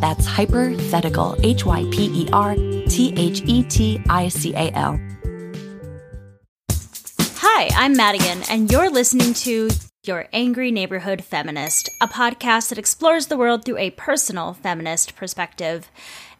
That's Hypothetical, H Y P E R T H E T I C A L. Hi, I'm Madigan, and you're listening to Your Angry Neighborhood Feminist, a podcast that explores the world through a personal feminist perspective.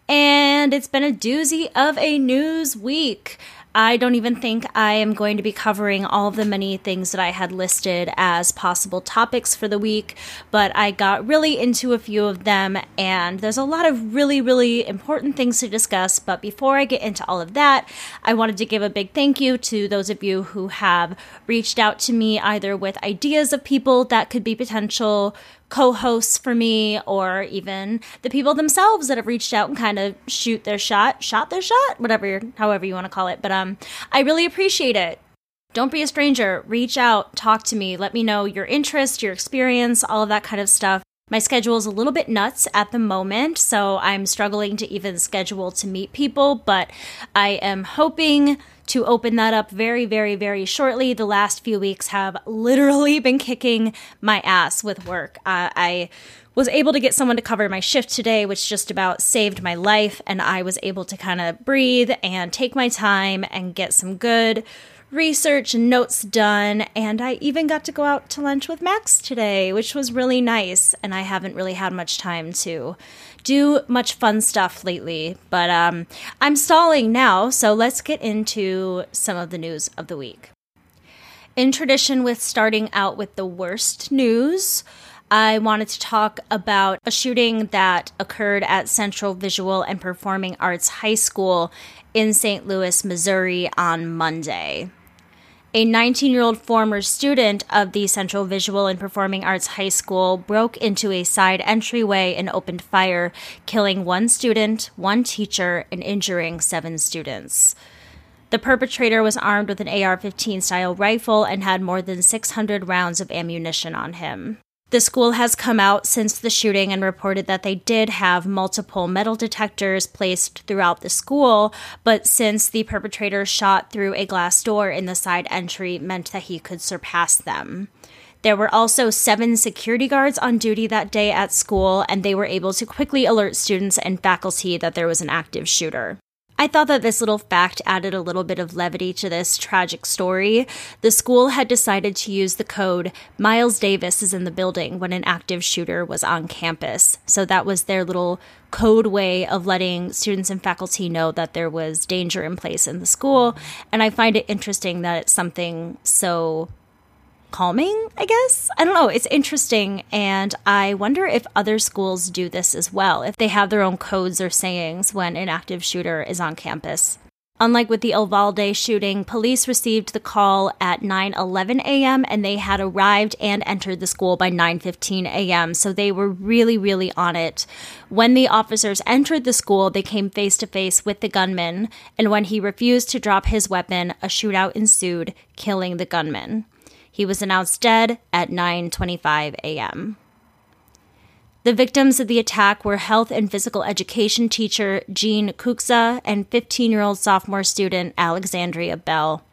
And it's been a doozy of a news week. I don't even think I am going to be covering all the many things that I had listed as possible topics for the week, but I got really into a few of them, and there's a lot of really, really important things to discuss. But before I get into all of that, I wanted to give a big thank you to those of you who have reached out to me either with ideas of people that could be potential co-hosts for me or even the people themselves that have reached out and kind of shoot their shot shot their shot whatever however you want to call it. But um i really appreciate it. Don't be a stranger. Reach out talk to me let me know your interest your experience all of that kind of stuff. My schedule is a little bit nuts at the moment, so I'm struggling to even schedule to meet people, but I am hoping to open that up very, very, very shortly. The last few weeks have literally been kicking my ass with work. Uh, I was able to get someone to cover my shift today, which just about saved my life, and I was able to kind of breathe and take my time and get some good research and notes done, and I even got to go out to lunch with Max today, which was really nice. And I haven't really had much time to do much fun stuff lately, but um, I'm stalling now, so let's get into some of the news of the week. In tradition with starting out with the worst news, I wanted to talk about a shooting that occurred at Central Visual and Performing Arts High School in St. Louis, Missouri on Monday a 19 year old former student of the Central Visual and Performing Arts High School broke into a side entryway and opened fire, killing one student, one teacher, and injuring seven students. The perpetrator was armed with an AR 15 style rifle and had more than 600 rounds of ammunition on him. The school has come out since the shooting and reported that they did have multiple metal detectors placed throughout the school, but since the perpetrator shot through a glass door in the side entry meant that he could surpass them. There were also seven security guards on duty that day at school, and they were able to quickly alert students and faculty that there was an active shooter. I thought that this little fact added a little bit of levity to this tragic story. The school had decided to use the code Miles Davis is in the building when an active shooter was on campus. So that was their little code way of letting students and faculty know that there was danger in place in the school. And I find it interesting that it's something so calming, I guess. I don't know. It's interesting. And I wonder if other schools do this as well, if they have their own codes or sayings when an active shooter is on campus. Unlike with the Uvalde shooting, police received the call at 9:11 a.m. and they had arrived and entered the school by 9:15 a.m. So they were really really on it. When the officers entered the school, they came face to face with the gunman, and when he refused to drop his weapon, a shootout ensued, killing the gunman. He was announced dead at 9:25 a.m. The victims of the attack were health and physical education teacher Jean Kuksa and 15-year-old sophomore student Alexandria Bell.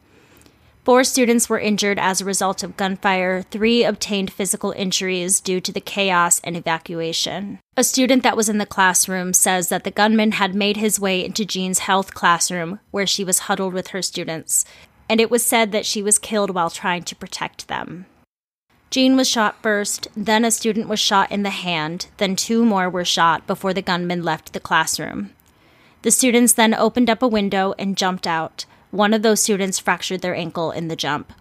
Four students were injured as a result of gunfire. Three obtained physical injuries due to the chaos and evacuation. A student that was in the classroom says that the gunman had made his way into Jean's health classroom, where she was huddled with her students and it was said that she was killed while trying to protect them. Jean was shot first, then a student was shot in the hand, then two more were shot before the gunman left the classroom. The students then opened up a window and jumped out. One of those students fractured their ankle in the jump.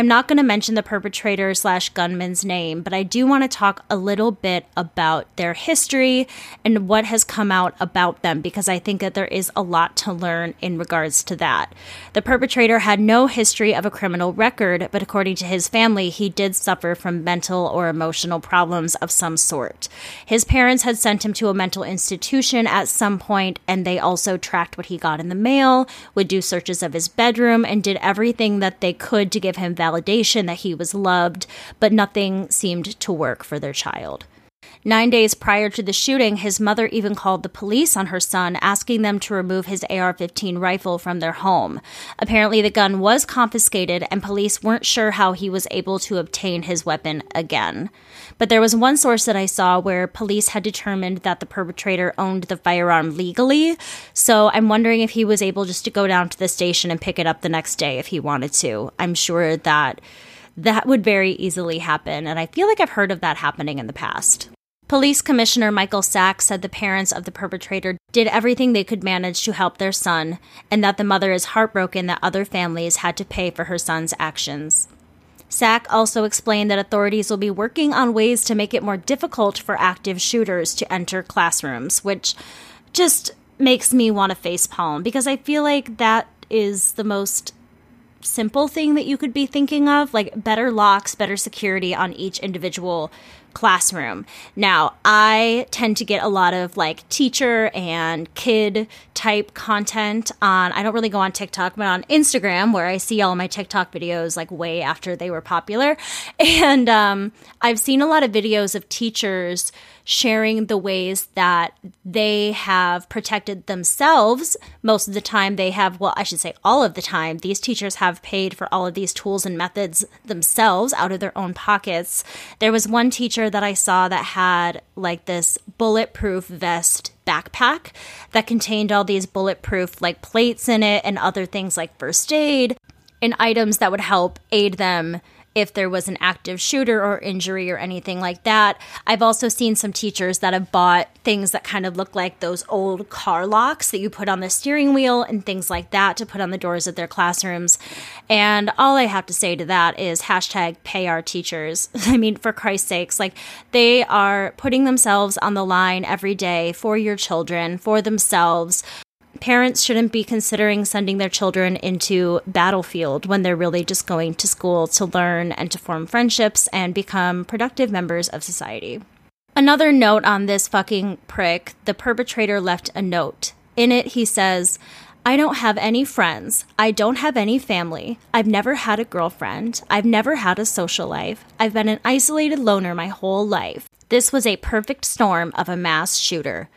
I'm not going to mention the perpetrator slash gunman's name, but I do want to talk a little bit about their history and what has come out about them because I think that there is a lot to learn in regards to that. The perpetrator had no history of a criminal record, but according to his family, he did suffer from mental or emotional problems of some sort. His parents had sent him to a mental institution at some point, and they also tracked what he got in the mail, would do searches of his bedroom, and did everything that they could to give him validation that he was loved, but nothing seemed to work for their child. Nine days prior to the shooting, his mother even called the police on her son, asking them to remove his AR 15 rifle from their home. Apparently, the gun was confiscated, and police weren't sure how he was able to obtain his weapon again. But there was one source that I saw where police had determined that the perpetrator owned the firearm legally. So I'm wondering if he was able just to go down to the station and pick it up the next day if he wanted to. I'm sure that that would very easily happen. And I feel like I've heard of that happening in the past. Police Commissioner Michael Sack said the parents of the perpetrator did everything they could manage to help their son, and that the mother is heartbroken that other families had to pay for her son's actions. Sack also explained that authorities will be working on ways to make it more difficult for active shooters to enter classrooms, which just makes me want to facepalm because I feel like that is the most simple thing that you could be thinking of like better locks, better security on each individual classroom. Now, I tend to get a lot of like teacher and kid type content on, I don't really go on TikTok, but on Instagram, where I see all my TikTok videos like way after they were popular. And um, I've seen a lot of videos of teachers sharing the ways that they have protected themselves. Most of the time, they have, well, I should say all of the time, these teachers have paid for all of these tools and methods themselves out of their own pockets. There was one teacher that I saw that had like this bulletproof vest backpack that contained all these bulletproof like plates in it and other things like first aid and items that would help aid them if there was an active shooter or injury or anything like that. I've also seen some teachers that have bought things that kind of look like those old car locks that you put on the steering wheel and things like that to put on the doors of their classrooms. And all I have to say to that is hashtag pay our teachers. I mean, for Christ's sakes, like they are putting themselves on the line every day for your children, for themselves, parents shouldn't be considering sending their children into battlefield when they're really just going to school to learn and to form friendships and become productive members of society. Another note on this fucking prick the perpetrator left a note. In it, he says, I don't have any friends. I don't have any family. I've never had a girlfriend. I've never had a social life. I've been an isolated loner my whole life. This was a perfect storm of a mass shooter.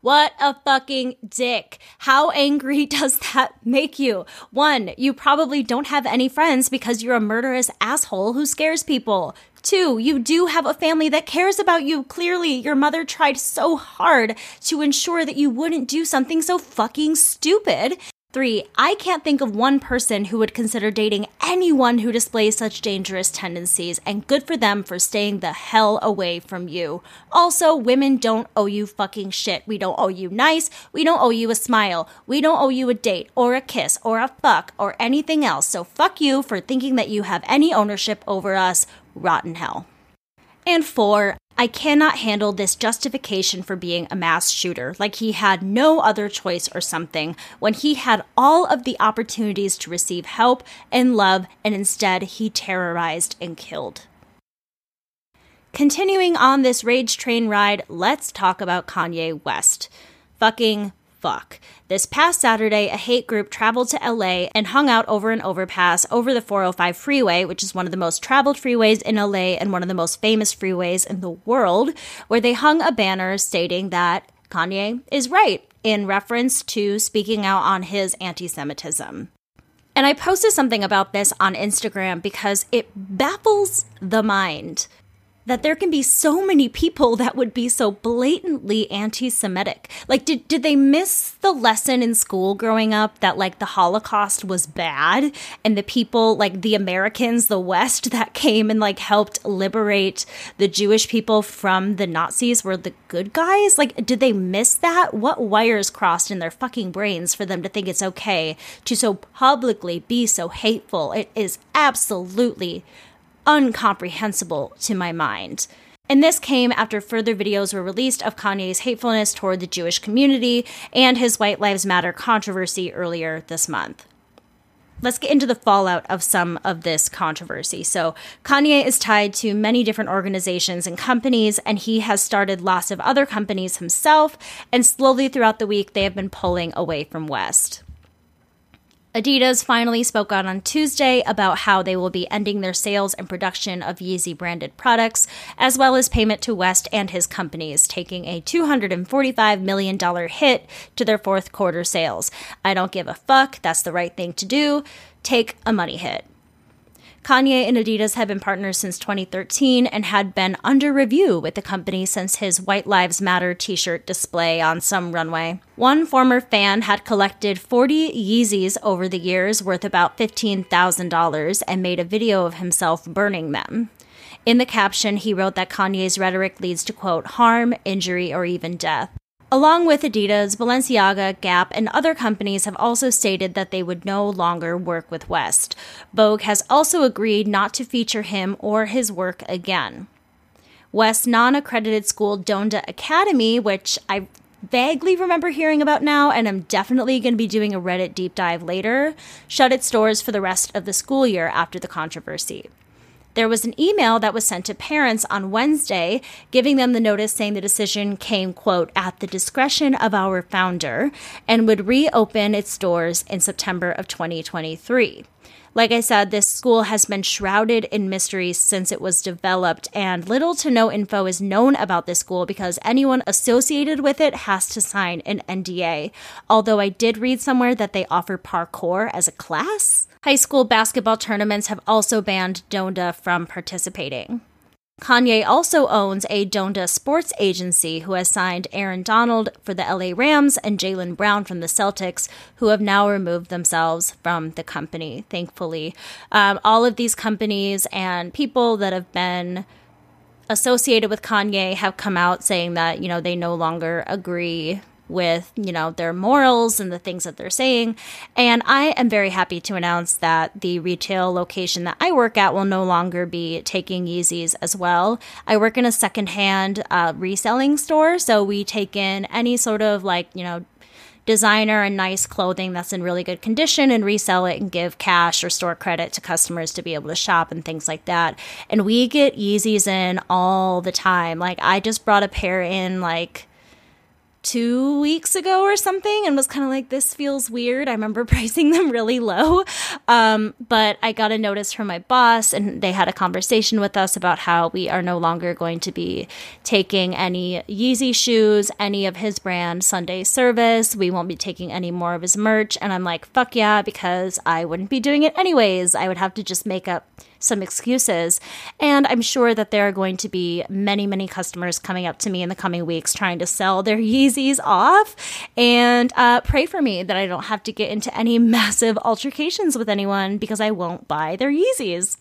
What a fucking dick. How angry does that make you? One, you probably don't have any friends because you're a murderous asshole who scares people. Two, you do have a family that cares about you. Clearly, your mother tried so hard to ensure that you wouldn't do something so fucking stupid. Three, I can't think of one person who would consider dating anyone who displays such dangerous tendencies, and good for them for staying the hell away from you. Also, women don't owe you fucking shit. We don't owe you nice. We don't owe you a smile. We don't owe you a date, or a kiss, or a fuck, or anything else. So fuck you for thinking that you have any ownership over us. Rotten hell. And four, I cannot handle this justification for being a mass shooter, like he had no other choice or something, when he had all of the opportunities to receive help and love, and instead he terrorized and killed. Continuing on this rage train ride, let's talk about Kanye West. Fucking fuck. This past Saturday, a hate group traveled to LA and hung out over an overpass over the 405 freeway, which is one of the most traveled freeways in LA and one of the most famous freeways in the world, where they hung a banner stating that Kanye is right in reference to speaking out on his anti Semitism. And I posted something about this on Instagram because it baffles the mind that there can be so many people that would be so blatantly anti Semitic. Like, did, did they miss the lesson in school growing up that, like, the Holocaust was bad and the people, like, the Americans, the West, that came and, like, helped liberate the Jewish people from the Nazis were the good guys? Like, did they miss that? What wires crossed in their fucking brains for them to think it's okay to so publicly be so hateful? It is absolutely incomprehensible to my mind. And this came after further videos were released of Kanye's hatefulness toward the Jewish community and his White Lives Matter controversy earlier this month. Let's get into the fallout of some of this controversy. So, Kanye is tied to many different organizations and companies, and he has started lots of other companies himself. And slowly throughout the week, they have been pulling away from West. Adidas finally spoke out on Tuesday about how they will be ending their sales and production of Yeezy branded products, as well as payment to West and his companies, taking a $245 million hit to their fourth quarter sales. I don't give a fuck. That's the right thing to do. Take a money hit. Kanye and Adidas have been partners since 2013 and had been under review with the company since his White Lives Matter t shirt display on some runway. One former fan had collected 40 Yeezys over the years worth about $15,000 and made a video of himself burning them. In the caption, he wrote that Kanye's rhetoric leads to, quote, harm, injury, or even death. Along with Adidas, Balenciaga, Gap, and other companies have also stated that they would no longer work with West. Vogue has also agreed not to feature him or his work again. West's non accredited school, Donda Academy, which I vaguely remember hearing about now, and I'm definitely going to be doing a Reddit deep dive later, shut its doors for the rest of the school year after the controversy. There was an email that was sent to parents on Wednesday giving them the notice saying the decision came, quote, at the discretion of our founder and would reopen its doors in September of 2023. Like I said, this school has been shrouded in mystery since it was developed, and little to no info is known about this school because anyone associated with it has to sign an NDA. Although I did read somewhere that they offer parkour as a class. High school basketball tournaments have also banned Donda from participating. Kanye also owns a Donda sports agency who has signed Aaron Donald for the LA Rams and Jaylen Brown from the Celtics, who have now removed themselves from the company, thankfully. Um, all of these companies and people that have been associated with Kanye have come out saying that, you know, they no longer agree with, you know, their morals and the things that they're saying. And I am very happy to announce that the retail location that I work at will no longer be taking Yeezys as well. I work in a secondhand uh, reselling store, so we take in any sort of like, you know, designer and nice clothing that's in really good condition and resell it and give cash or store credit to customers to be able to shop and things like that. And we get Yeezys in all the time. Like I just brought a pair in like two weeks ago or something and was kind of like, this feels weird. I remember pricing them really low. Um, but I got a notice from my boss and they had a conversation with us about how we are no longer going to be taking any Yeezy shoes, any of his brand Sunday service. We won't be taking any more of his merch. And I'm like, fuck yeah, because I wouldn't be doing it anyways. I would have to just make up some excuses. And I'm sure that there are going to be many, many customers coming up to me in the coming weeks trying to sell their Yeezys off. And uh, pray for me that I don't have to get into any massive altercations with anyone because I won't buy their Yeezys.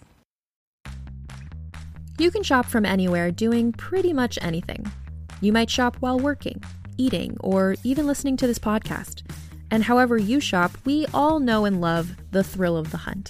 You can shop from anywhere doing pretty much anything. You might shop while working, eating, or even listening to this podcast. And however you shop, we all know and love the thrill of the hunt.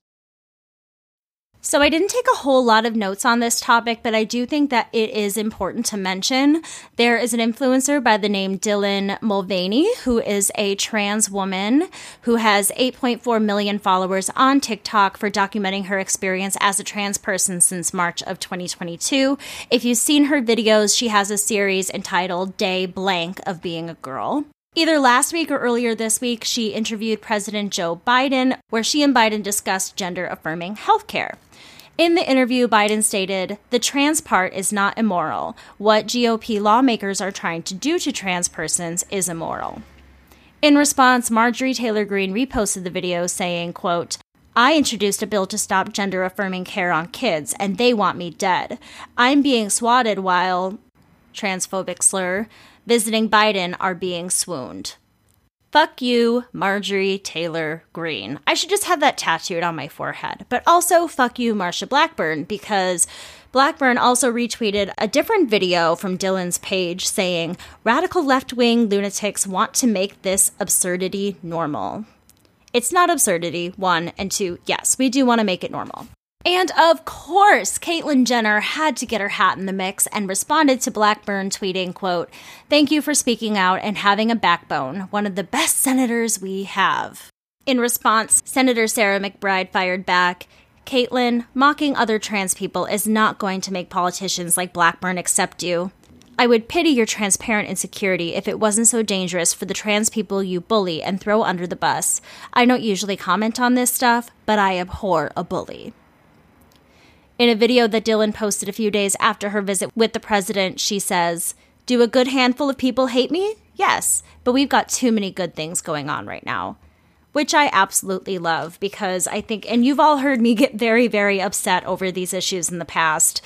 So, I didn't take a whole lot of notes on this topic, but I do think that it is important to mention. There is an influencer by the name Dylan Mulvaney, who is a trans woman who has 8.4 million followers on TikTok for documenting her experience as a trans person since March of 2022. If you've seen her videos, she has a series entitled Day Blank of Being a Girl. Either last week or earlier this week, she interviewed President Joe Biden, where she and Biden discussed gender affirming healthcare. In the interview, Biden stated, The trans part is not immoral. What GOP lawmakers are trying to do to trans persons is immoral. In response, Marjorie Taylor Greene reposted the video saying, quote, I introduced a bill to stop gender affirming care on kids, and they want me dead. I'm being swatted while, transphobic slur, visiting Biden are being swooned. Fuck you, Marjorie Taylor Greene. I should just have that tattooed on my forehead. But also, fuck you, Marsha Blackburn, because Blackburn also retweeted a different video from Dylan's page saying, Radical left wing lunatics want to make this absurdity normal. It's not absurdity, one, and two, yes, we do want to make it normal. And of course, Caitlyn Jenner had to get her hat in the mix and responded to Blackburn tweeting, quote, Thank you for speaking out and having a backbone, one of the best senators we have. In response, Senator Sarah McBride fired back, Caitlyn, mocking other trans people is not going to make politicians like Blackburn accept you. I would pity your transparent insecurity if it wasn't so dangerous for the trans people you bully and throw under the bus. I don't usually comment on this stuff, but I abhor a bully. In a video that Dylan posted a few days after her visit with the president, she says, Do a good handful of people hate me? Yes, but we've got too many good things going on right now. Which I absolutely love because I think, and you've all heard me get very, very upset over these issues in the past.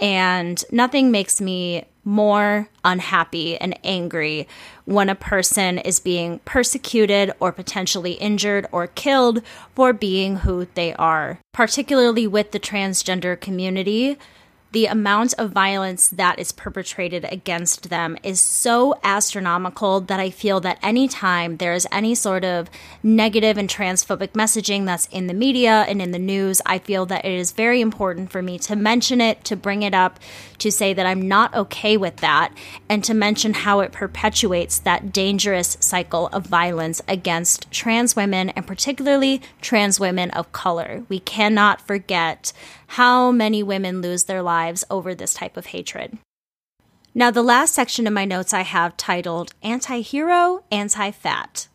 And nothing makes me more unhappy and angry when a person is being persecuted or potentially injured or killed for being who they are. Particularly with the transgender community, the amount of violence that is perpetrated against them is so astronomical that I feel that anytime there is any sort of negative and transphobic messaging that's in the media and in the news, I feel that it is very important for me to mention it, to bring it up, to say that I'm not okay with that, and to mention how it perpetuates that dangerous cycle of violence against trans women and particularly trans women of color. We cannot forget how many women lose their lives over this type of hatred. Now, the last section of my notes I have titled Anti Hero, Anti Fat.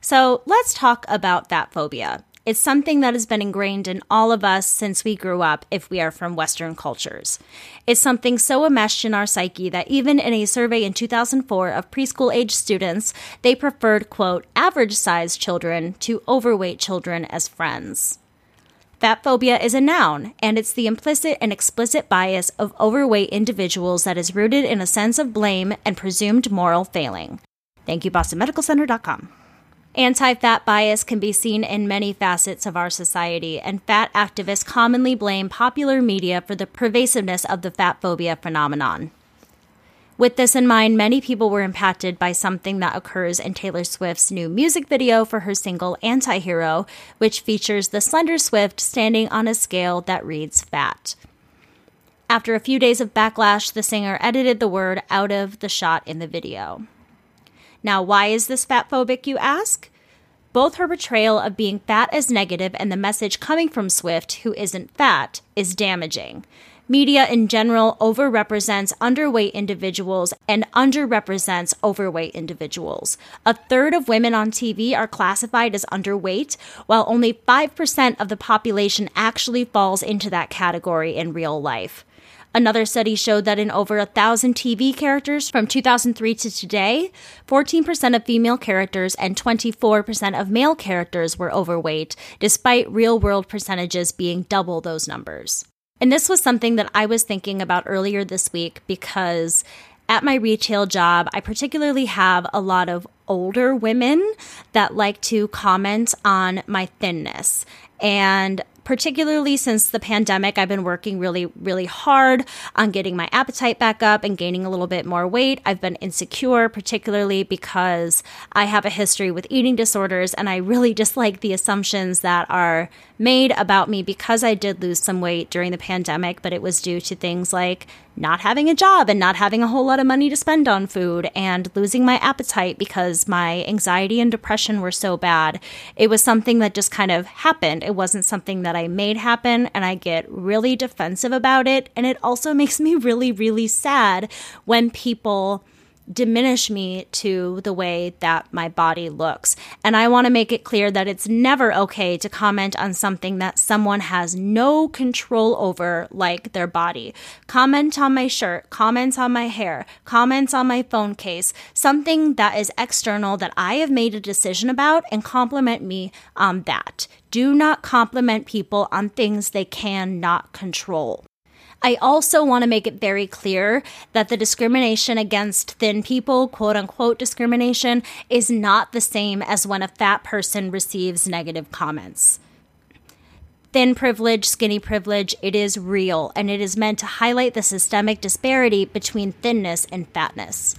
So let's talk about fat phobia. It's something that has been ingrained in all of us since we grew up if we are from Western cultures. It's something so enmeshed in our psyche that even in a survey in 2004 of preschool age students, they preferred, quote, average sized children to overweight children as friends. Fat phobia is a noun, and it's the implicit and explicit bias of overweight individuals that is rooted in a sense of blame and presumed moral failing. Thank you, BostonMedicalCenter.com. Anti fat bias can be seen in many facets of our society, and fat activists commonly blame popular media for the pervasiveness of the fat phobia phenomenon. With this in mind, many people were impacted by something that occurs in Taylor Swift's new music video for her single Antihero, which features the slender Swift standing on a scale that reads fat. After a few days of backlash, the singer edited the word out of the shot in the video. Now, why is this fat phobic, you ask? Both her portrayal of being fat as negative and the message coming from Swift, who isn't fat, is damaging. Media in general overrepresents underweight individuals and underrepresents overweight individuals. A third of women on TV are classified as underweight, while only 5% of the population actually falls into that category in real life. Another study showed that in over a thousand TV characters from 2003 to today, 14% of female characters and 24% of male characters were overweight, despite real world percentages being double those numbers. And this was something that I was thinking about earlier this week because at my retail job, I particularly have a lot of older women that like to comment on my thinness. And particularly since the pandemic, I've been working really, really hard on getting my appetite back up and gaining a little bit more weight. I've been insecure, particularly because I have a history with eating disorders, and I really dislike the assumptions that are made about me because I did lose some weight during the pandemic, but it was due to things like not having a job and not having a whole lot of money to spend on food and losing my appetite because my anxiety and depression were so bad. It was something that just kind of happened. It wasn't something that I made happen, and I get really defensive about it. And it also makes me really, really sad when people diminish me to the way that my body looks. And I want to make it clear that it's never okay to comment on something that someone has no control over, like their body. Comment on my shirt, comments on my hair, comments on my phone case, something that is external that I have made a decision about, and compliment me on that. Do not compliment people on things they cannot control. I also want to make it very clear that the discrimination against thin people, quote unquote discrimination, is not the same as when a fat person receives negative comments. Thin privilege, skinny privilege, it is real, and it is meant to highlight the systemic disparity between thinness and fatness.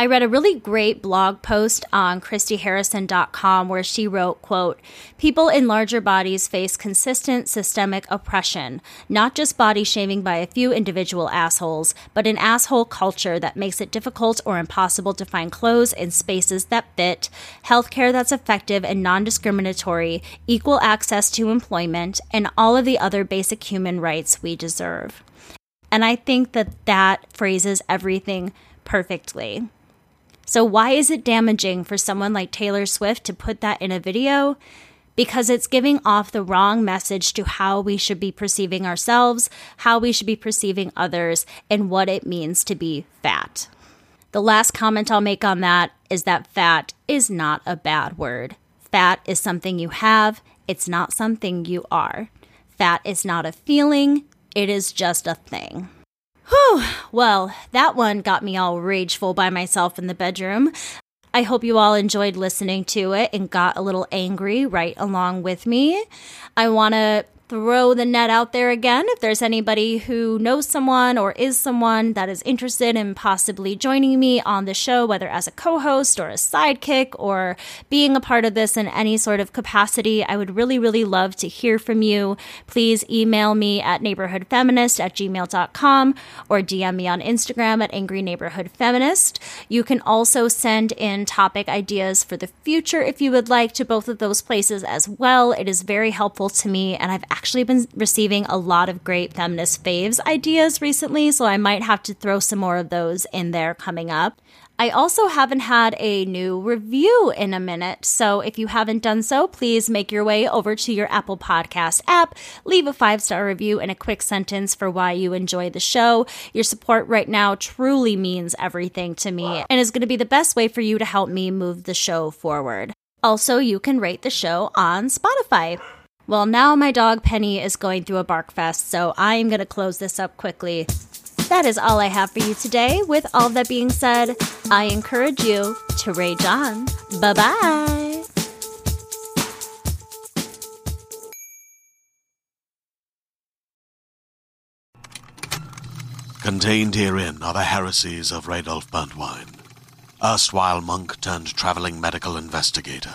I read a really great blog post on ChristyHarrison.com where she wrote, quote, People in larger bodies face consistent systemic oppression, not just body shaming by a few individual assholes, but an asshole culture that makes it difficult or impossible to find clothes and spaces that fit, healthcare that's effective and non discriminatory, equal access to employment, and all of the other basic human rights we deserve. And I think that that phrases everything perfectly. So, why is it damaging for someone like Taylor Swift to put that in a video? Because it's giving off the wrong message to how we should be perceiving ourselves, how we should be perceiving others, and what it means to be fat. The last comment I'll make on that is that fat is not a bad word. Fat is something you have, it's not something you are. Fat is not a feeling, it is just a thing. Whew. Well, that one got me all rageful by myself in the bedroom. I hope you all enjoyed listening to it and got a little angry right along with me. I want to throw the net out there again. If there's anybody who knows someone or is someone that is interested in possibly joining me on the show, whether as a co host or a sidekick or being a part of this in any sort of capacity, I would really, really love to hear from you. Please email me at neighborhoodfeminist at gmail.com or DM me on Instagram at angry neighborhood feminist. You can also send in topic ideas for the future if you would like to both of those places as well. It is very helpful to me, and I've actually been receiving a lot of great feminist faves ideas recently, so I might have to throw some more of those in there coming up. I also haven't had a new review in a minute, so if you haven't done so, please make your way over to your Apple Podcast app, leave a five star review and a quick sentence for why you enjoy the show. Your support right now truly means everything to me and is going to be the best way for you to help me move the show forward. Also, you can rate the show on Spotify. Well, now my dog Penny is going through a bark fest, so I'm going to close this up quickly. That is all I have for you today. With all that being said, I encourage you to rage on. Bye bye. Contained herein are the heresies of Radolf Burntwine, erstwhile monk turned traveling medical investigator.